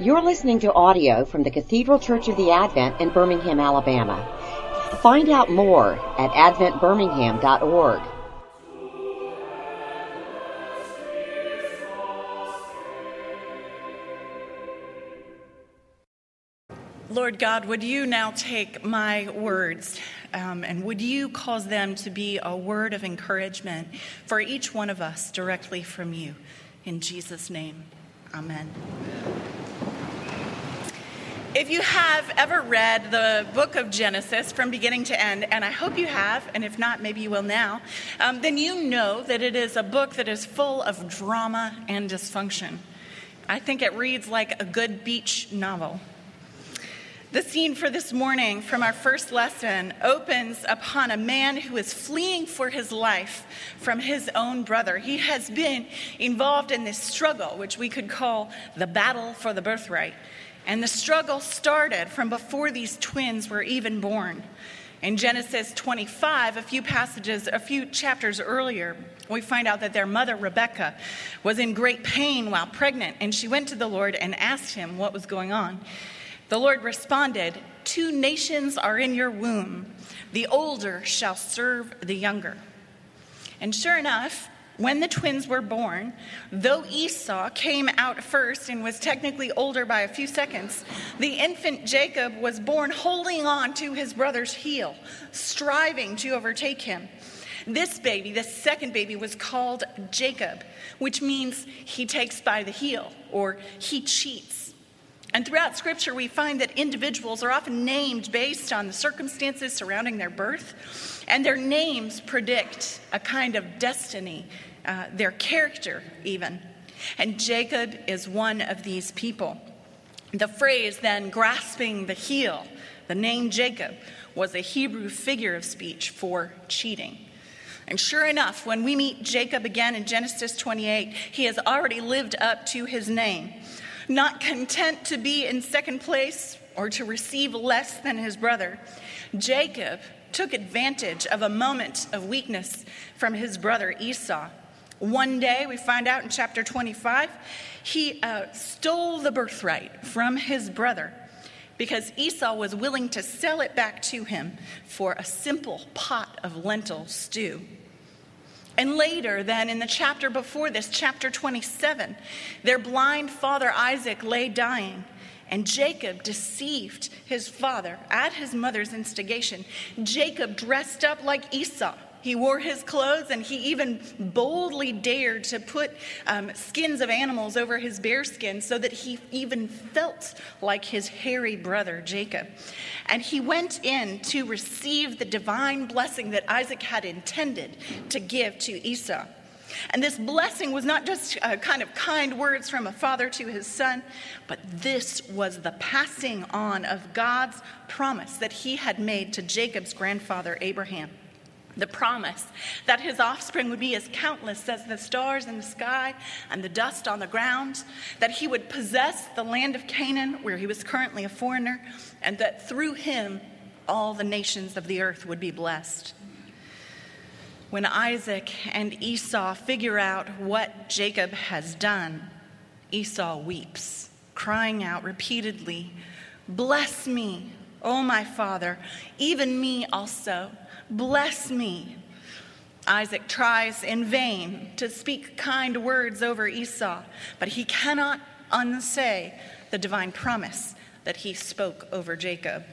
You're listening to audio from the Cathedral Church of the Advent in Birmingham, Alabama. Find out more at adventbirmingham.org. Lord God, would you now take my words um, and would you cause them to be a word of encouragement for each one of us directly from you? In Jesus' name, amen. If you have ever read the book of Genesis from beginning to end, and I hope you have, and if not, maybe you will now, um, then you know that it is a book that is full of drama and dysfunction. I think it reads like a good beach novel. The scene for this morning from our first lesson opens upon a man who is fleeing for his life from his own brother. He has been involved in this struggle, which we could call the battle for the birthright. And the struggle started from before these twins were even born. In Genesis 25, a few passages, a few chapters earlier, we find out that their mother, Rebecca, was in great pain while pregnant, and she went to the Lord and asked him what was going on. The Lord responded, Two nations are in your womb. The older shall serve the younger. And sure enough, when the twins were born, though Esau came out first and was technically older by a few seconds, the infant Jacob was born holding on to his brother's heel, striving to overtake him. This baby, this second baby, was called Jacob, which means he takes by the heel or he cheats. And throughout Scripture, we find that individuals are often named based on the circumstances surrounding their birth, and their names predict a kind of destiny uh, their character, even. And Jacob is one of these people. The phrase, then, grasping the heel, the name Jacob, was a Hebrew figure of speech for cheating. And sure enough, when we meet Jacob again in Genesis 28, he has already lived up to his name. Not content to be in second place or to receive less than his brother, Jacob took advantage of a moment of weakness from his brother Esau one day, we find out in chapter 25, he uh, stole the birthright from his brother because Esau was willing to sell it back to him for a simple pot of lentil stew. And later, then, in the chapter before this, chapter 27, their blind father Isaac lay dying, and Jacob deceived his father at his mother's instigation. Jacob dressed up like Esau he wore his clothes and he even boldly dared to put um, skins of animals over his bare skin so that he even felt like his hairy brother Jacob. And he went in to receive the divine blessing that Isaac had intended to give to Esau. And this blessing was not just uh, kind of kind words from a father to his son, but this was the passing on of God's promise that he had made to Jacob's grandfather Abraham the promise that his offspring would be as countless as the stars in the sky and the dust on the ground, that he would possess the land of Canaan, where he was currently a foreigner, and that through him all the nations of the earth would be blessed. When Isaac and Esau figure out what Jacob has done, Esau weeps, crying out repeatedly, Bless me, O my father, even me also Bless me. Isaac tries in vain to speak kind words over Esau, but he cannot unsay the divine promise that he spoke over Jacob.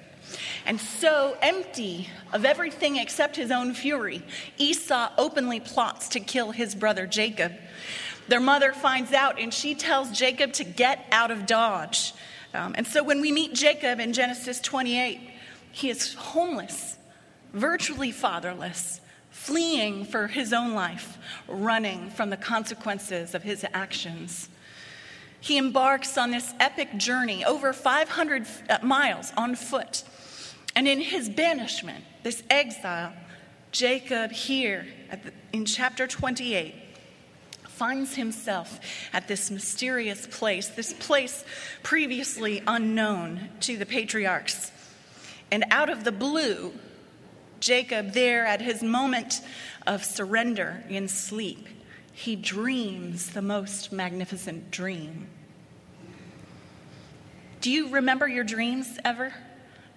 And so, empty of everything except his own fury, Esau openly plots to kill his brother Jacob. Their mother finds out and she tells Jacob to get out of Dodge. Um, and so, when we meet Jacob in Genesis 28, he is homeless virtually fatherless, fleeing for his own life, running from the consequences of his actions. He embarks on this epic journey over 500 uh, miles on foot. And in his banishment, this exile, Jacob, here the, in chapter 28, finds himself at this mysterious place, this place previously unknown to the patriarchs. And out of the blue, Jacob, there at his moment of surrender in sleep, he dreams the most magnificent dream. Do you remember your dreams ever?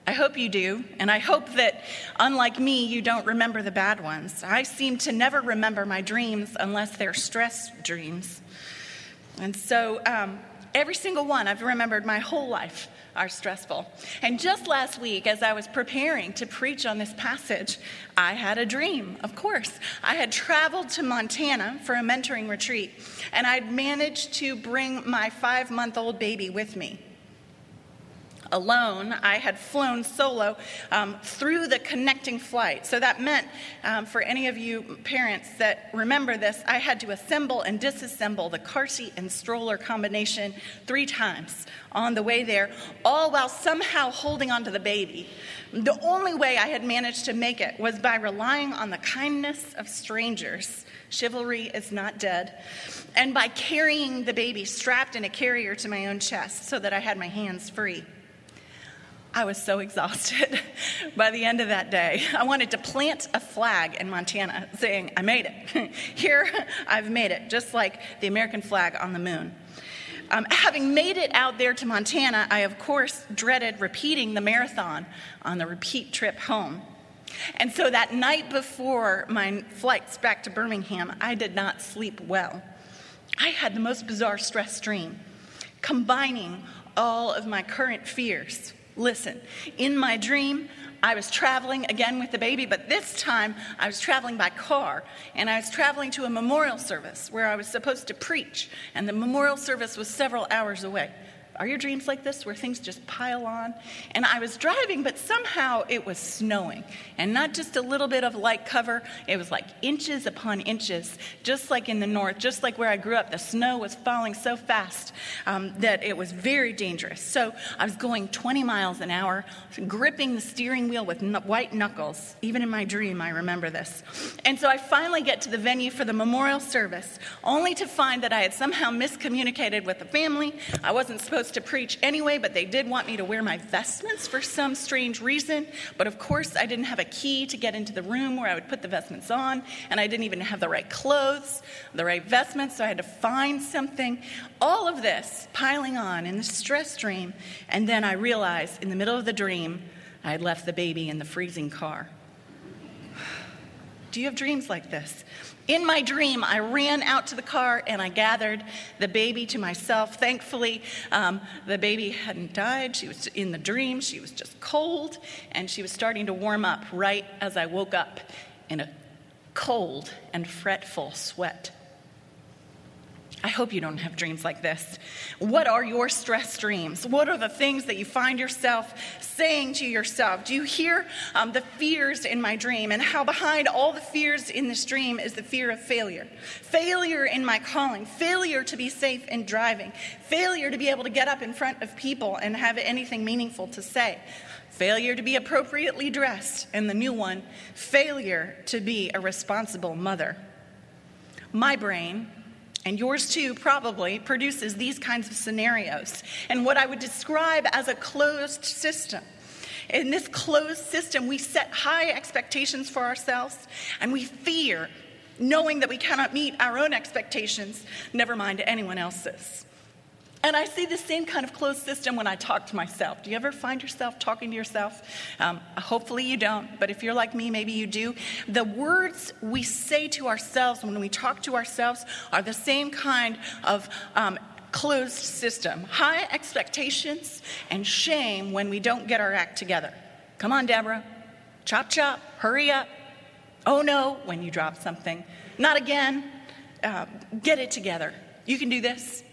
I hope you do, and I hope that, unlike me, you don't remember the bad ones. I seem to never remember my dreams unless they're stress dreams. And so, um, every single one I've remembered my whole life are stressful. And just last week, as I was preparing to preach on this passage, I had a dream, of course. I had traveled to Montana for a mentoring retreat, and I'd managed to bring my five month old baby with me alone. I had flown solo um, through the connecting flight. So that meant, um, for any of you parents that remember this, I had to assemble and disassemble the car seat and stroller combination three times on the way there, all while somehow holding onto the baby. The only way I had managed to make it was by relying on the kindness of strangers. Chivalry is not dead. And by carrying the baby strapped in a carrier to my own chest so that I had my hands free. I was so exhausted by the end of that day. I wanted to plant a flag in Montana saying, I made it. Here, I've made it, just like the American flag on the moon. Um, having made it out there to Montana, I of course dreaded repeating the marathon on the repeat trip home. And so that night before my flights back to Birmingham, I did not sleep well. I had the most bizarre stress dream, combining all of my current fears Listen, in my dream, I was traveling again with the baby, but this time I was traveling by car, and I was traveling to a memorial service where I was supposed to preach, and the memorial service was several hours away. Are your dreams like this where things just pile on? And I was driving, but somehow it was snowing. And not just a little bit of light cover, it was like inches upon inches, just like in the north, just like where I grew up. The snow was falling so fast um, that it was very dangerous. So I was going 20 miles an hour, gripping the steering wheel with white knuckles. Even in my dream, I remember this. And so I finally get to the venue for the memorial service, only to find that I had somehow miscommunicated with the family. I wasn't supposed supposed to preach anyway, but they did want me to wear my vestments for some strange reason. But of course, I didn't have a key to get into the room where I would put the vestments on, and I didn't even have the right clothes, the right vestments, so I had to find something. All of this piling on in the stress dream, and then I realized in the middle of the dream, I had left the baby in the freezing car. Do you have dreams like this? In my dream, I ran out to the car and I gathered the baby to myself. Thankfully, um, the baby hadn't died. She was in the dream. She was just cold and she was starting to warm up right as I woke up in a cold and fretful sweat. I hope you don't have dreams like this. What are your stress dreams? What are the things that you find yourself saying to yourself? Do you hear um, the fears in my dream and how behind all the fears in this dream is the fear of failure? Failure in my calling, failure to be safe in driving, failure to be able to get up in front of people and have anything meaningful to say, failure to be appropriately dressed, and the new one, failure to be a responsible mother. My brain and yours too probably produces these kinds of scenarios and what I would describe as a closed system. In this closed system, we set high expectations for ourselves and we fear knowing that we cannot meet our own expectations, never mind anyone else's. And I see the same kind of closed system when I talk to myself. Do you ever find yourself talking to yourself? Um, hopefully you don't, but if you're like me, maybe you do. The words we say to ourselves when we talk to ourselves are the same kind of um, closed system high expectations and shame when we don't get our act together. Come on, Deborah. Chop, chop. Hurry up. Oh no, when you drop something. Not again. Uh, get it together. You can do this.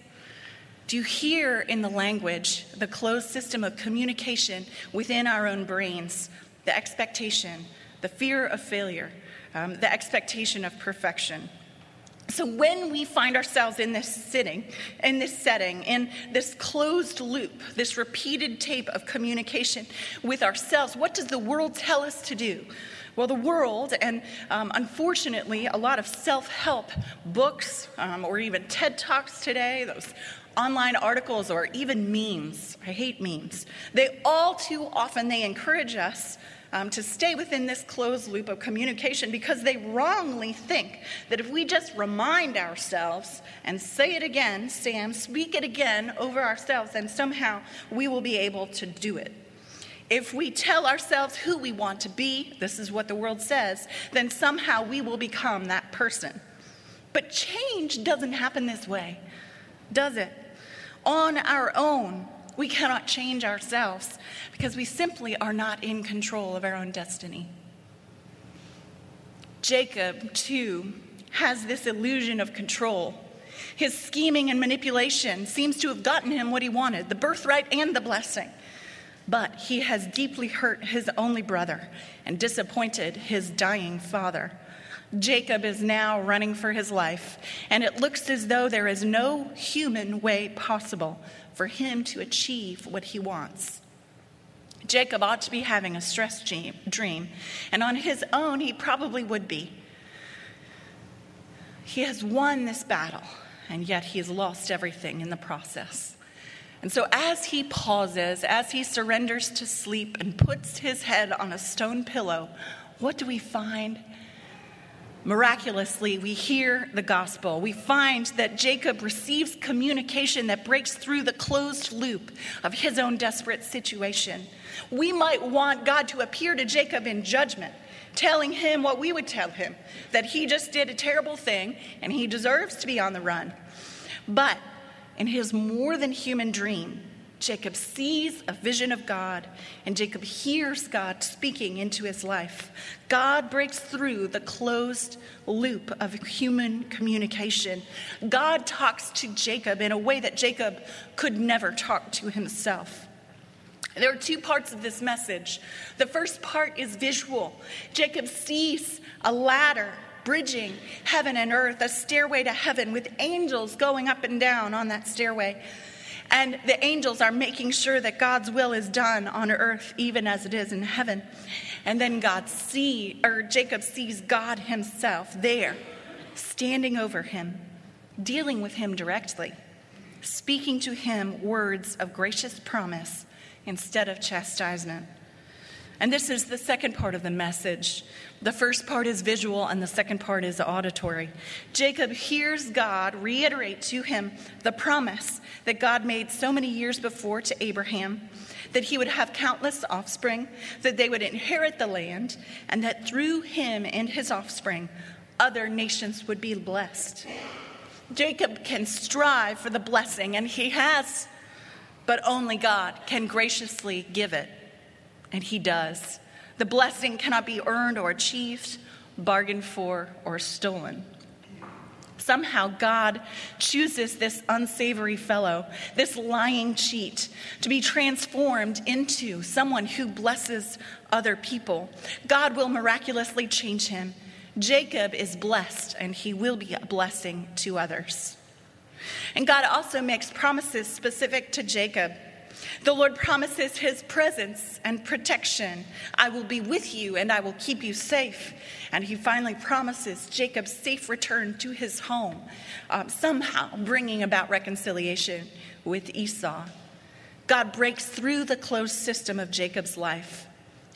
Do you hear in the language the closed system of communication within our own brains, the expectation, the fear of failure, um, the expectation of perfection? So, when we find ourselves in this sitting, in this setting, in this closed loop, this repeated tape of communication with ourselves, what does the world tell us to do? Well, the world, and um, unfortunately, a lot of self help books um, or even TED Talks today, those online articles or even memes. I hate memes. They all too often they encourage us um, to stay within this closed loop of communication because they wrongly think that if we just remind ourselves and say it again, Sam, speak it again over ourselves, then somehow we will be able to do it. If we tell ourselves who we want to be, this is what the world says, then somehow we will become that person. But change doesn't happen this way, does it? On our own, we cannot change ourselves because we simply are not in control of our own destiny. Jacob, too, has this illusion of control. His scheming and manipulation seems to have gotten him what he wanted the birthright and the blessing. But he has deeply hurt his only brother and disappointed his dying father. Jacob is now running for his life, and it looks as though there is no human way possible for him to achieve what he wants. Jacob ought to be having a stress dream, and on his own, he probably would be. He has won this battle, and yet he has lost everything in the process. And so, as he pauses, as he surrenders to sleep and puts his head on a stone pillow, what do we find? Miraculously, we hear the gospel. We find that Jacob receives communication that breaks through the closed loop of his own desperate situation. We might want God to appear to Jacob in judgment, telling him what we would tell him that he just did a terrible thing and he deserves to be on the run. But in his more than human dream, Jacob sees a vision of God, and Jacob hears God speaking into his life. God breaks through the closed loop of human communication. God talks to Jacob in a way that Jacob could never talk to himself. There are two parts of this message. The first part is visual. Jacob sees a ladder bridging heaven and earth, a stairway to heaven with angels going up and down on that stairway. And the angels are making sure that God's will is done on earth, even as it is in heaven. And then God see, or Jacob sees God himself there, standing over him, dealing with him directly, speaking to him words of gracious promise instead of chastisement. And this is the second part of the message. The first part is visual, and the second part is auditory. Jacob hears God reiterate to him the promise that God made so many years before to Abraham that he would have countless offspring, that they would inherit the land, and that through him and his offspring, other nations would be blessed. Jacob can strive for the blessing, and he has, but only God can graciously give it. And He does. The blessing cannot be earned or achieved, bargained for, or stolen. Somehow, God chooses this unsavory fellow, this lying cheat, to be transformed into someone who blesses other people. God will miraculously change him. Jacob is blessed, and he will be a blessing to others. And God also makes promises specific to Jacob. The Lord promises his presence and protection. I will be with you and I will keep you safe. And he finally promises Jacob's safe return to his home, um, somehow bringing about reconciliation with Esau. God breaks through the closed system of Jacob's life.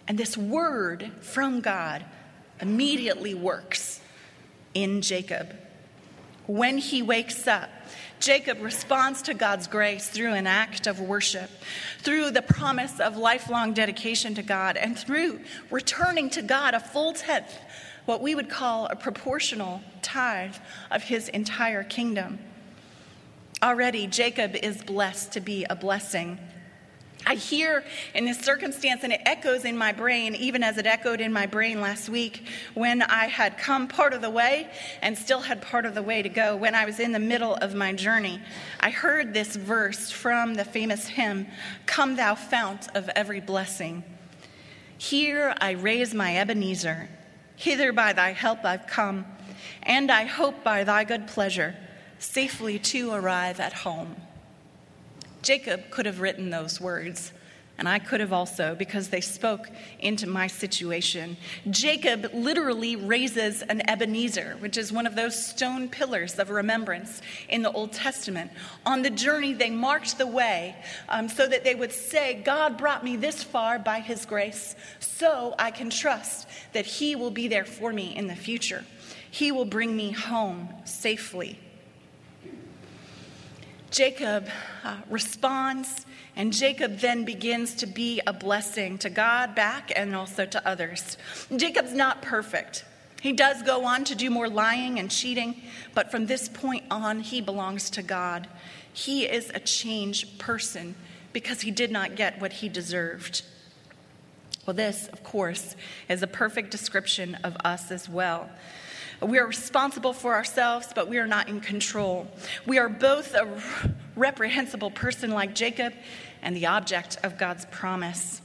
And this word from God immediately works in Jacob. When he wakes up, Jacob responds to God's grace through an act of worship, through the promise of lifelong dedication to God, and through returning to God a full tenth, what we would call a proportional tithe of his entire kingdom. Already, Jacob is blessed to be a blessing I hear in this circumstance, and it echoes in my brain, even as it echoed in my brain last week when I had come part of the way and still had part of the way to go. When I was in the middle of my journey, I heard this verse from the famous hymn Come, thou fount of every blessing. Here I raise my Ebenezer, hither by thy help I've come, and I hope by thy good pleasure safely to arrive at home. Jacob could have written those words and I could have also because they spoke into my situation. Jacob literally raises an Ebenezer, which is one of those stone pillars of remembrance in the Old Testament. On the journey, they marked the way um, so that they would say, God brought me this far by his grace, so I can trust that he will be there for me in the future. He will bring me home safely. Jacob uh, responds and Jacob then begins to be a blessing to God back and also to others. Jacob's not perfect. He does go on to do more lying and cheating, but from this point on, he belongs to God. He is a changed person because he did not get what he deserved. Well, this, of course, is a perfect description of us as well. We are responsible for ourselves, but we are not in control. We are both a reprehensible person like Jacob and the object of God's promise.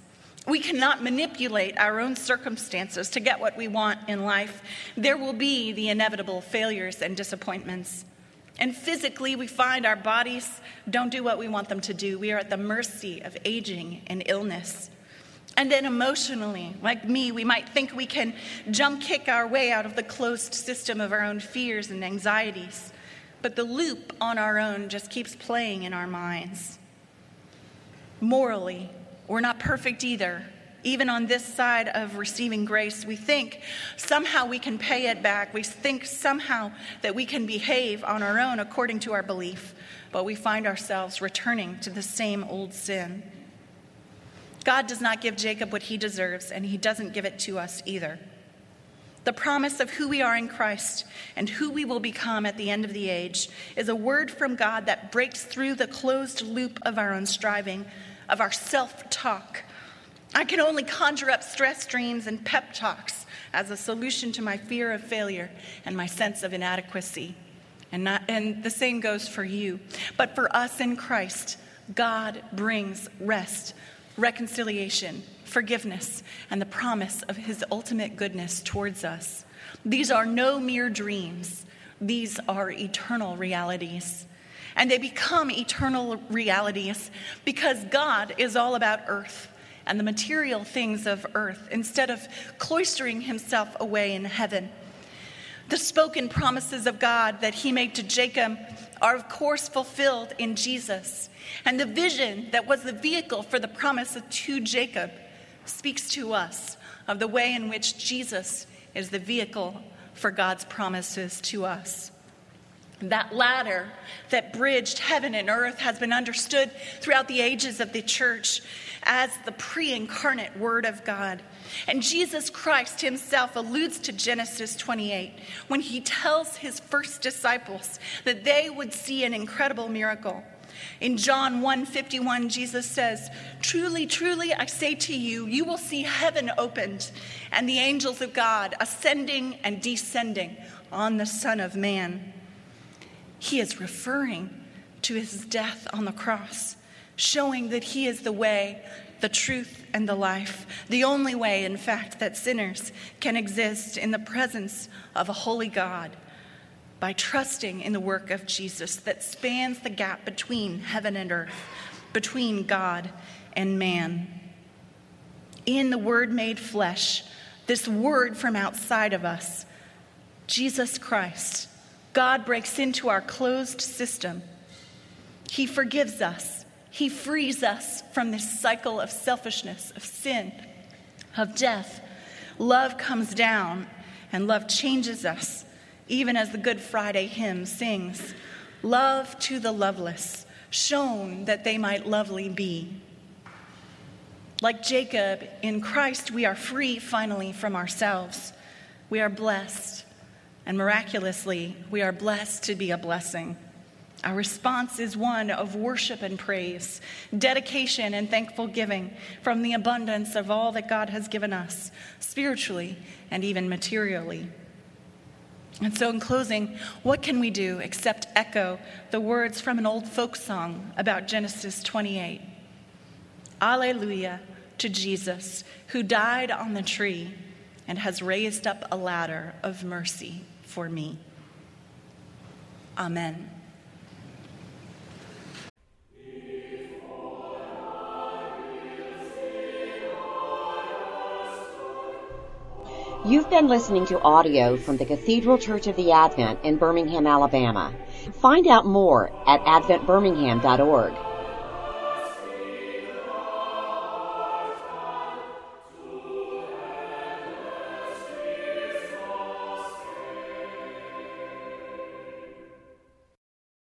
We cannot manipulate our own circumstances to get what we want in life. There will be the inevitable failures and disappointments. And physically, we find our bodies don't do what we want them to do. We are at the mercy of aging and illness. And then emotionally, like me, we might think we can jump kick our way out of the closed system of our own fears and anxieties. But the loop on our own just keeps playing in our minds. Morally, we're not perfect either. Even on this side of receiving grace, we think somehow we can pay it back. We think somehow that we can behave on our own according to our belief, but we find ourselves returning to the same old sin. God does not give Jacob what he deserves, and he doesn't give it to us either. The promise of who we are in Christ and who we will become at the end of the age is a word from God that breaks through the closed loop of our own striving, of our self talk. I can only conjure up stress dreams and pep talks as a solution to my fear of failure and my sense of inadequacy. And, not, and the same goes for you. But for us in Christ, God brings rest reconciliation, forgiveness, and the promise of his ultimate goodness towards us. These are no mere dreams, these are eternal realities. And they become eternal realities because God is all about earth and the material things of earth instead of cloistering himself away in heaven. The spoken promises of God that he made to Jacob are, of course, fulfilled in Jesus. And the vision that was the vehicle for the promise to Jacob speaks to us of the way in which Jesus is the vehicle for God's promises to us. That ladder that bridged heaven and earth has been understood throughout the ages of the church as the pre incarnate Word of God. And Jesus Christ himself alludes to Genesis 28 when he tells his first disciples that they would see an incredible miracle. In John 1:51 Jesus says, "Truly, truly I say to you, you will see heaven opened and the angels of God ascending and descending on the Son of Man." He is referring to his death on the cross, showing that he is the way, the truth, and the life. The only way, in fact, that sinners can exist in the presence of a holy God by trusting in the work of Jesus that spans the gap between heaven and earth, between God and man. In the Word made flesh, this Word from outside of us, Jesus Christ, God breaks into our closed system. He forgives us. He frees us from this cycle of selfishness, of sin, of death. Love comes down, and love changes us even as the Good Friday hymn sings Love to the loveless, shown that they might lovely be. Like Jacob, in Christ we are free finally from ourselves. We are blessed, and miraculously, we are blessed to be a blessing. Our response is one of worship and praise, dedication and thankful giving from the abundance of all that God has given us, spiritually and even materially. And so, in closing, what can we do except echo the words from an old folk song about Genesis 28? Alleluia to Jesus, who died on the tree and has raised up a ladder of mercy for me. Amen. You've been listening to audio from the Cathedral Church of the Advent in Birmingham, Alabama. Find out more at adventbirmingham.org.